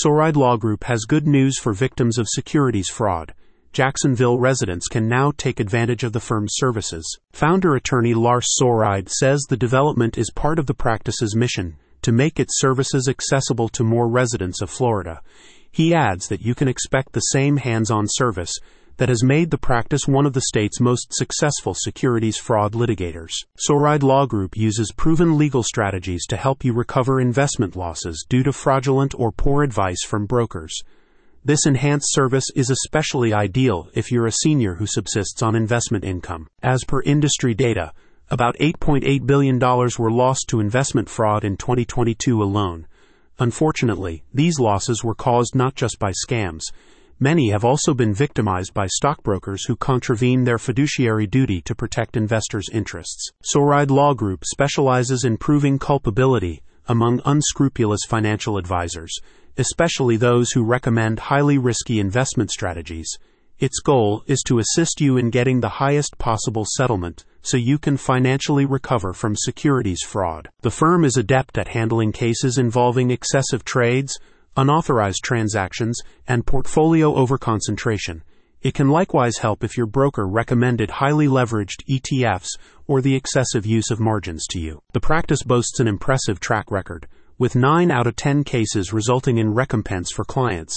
Soreide Law Group has good news for victims of securities fraud. Jacksonville residents can now take advantage of the firm's services. Founder attorney Lars Soreide says the development is part of the practice's mission to make its services accessible to more residents of Florida. He adds that you can expect the same hands on service that has made the practice one of the state's most successful securities fraud litigators. Soreide Law Group uses proven legal strategies to help you recover investment losses due to fraudulent or poor advice from brokers. This enhanced service is especially ideal if you're a senior who subsists on investment income. As per industry data, about $8.8 billion were lost to investment fraud in 2022 alone. Unfortunately, these losses were caused not just by scams. Many have also been victimized by stockbrokers who contravene their fiduciary duty to protect investors' interests. Soreide Law Group specializes in proving culpability among unscrupulous financial advisors, especially those who recommend highly risky investment strategies. Its goal is to assist you in getting the highest possible settlement so you can financially recover from securities fraud. The firm is adept at handling cases involving excessive trades, unauthorized transactions, and portfolio overconcentration. It can likewise help if your broker recommended highly leveraged ETFs or the excessive use of margins to you. The practice boasts an impressive track record, with 9 out of 10 cases resulting in recompense for clients.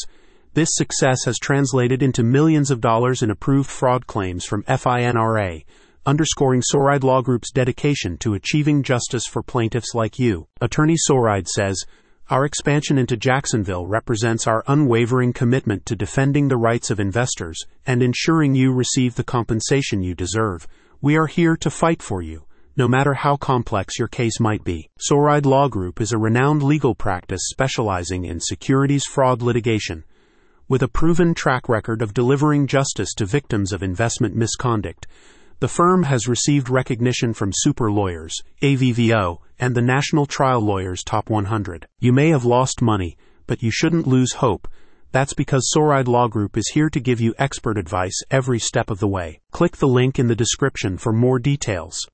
This success has translated into millions of dollars in approved fraud claims from FINRA, underscoring Soreide Law Group's dedication to achieving justice for plaintiffs like you. Attorney Soreide says, our expansion into Jacksonville represents our unwavering commitment to defending the rights of investors and ensuring you receive the compensation you deserve. We are here to fight for you, no matter how complex your case might be. Soreide Law Group is a renowned legal practice specializing in securities fraud litigation. With a proven track record of delivering justice to victims of investment misconduct, the firm has received recognition from Super Lawyers, AVVO, and the National Trial Lawyers Top 100. You may have lost money, but you shouldn't lose hope. That's because Soreide Law Group is here to give you expert advice every step of the way. Click the link in the description for more details.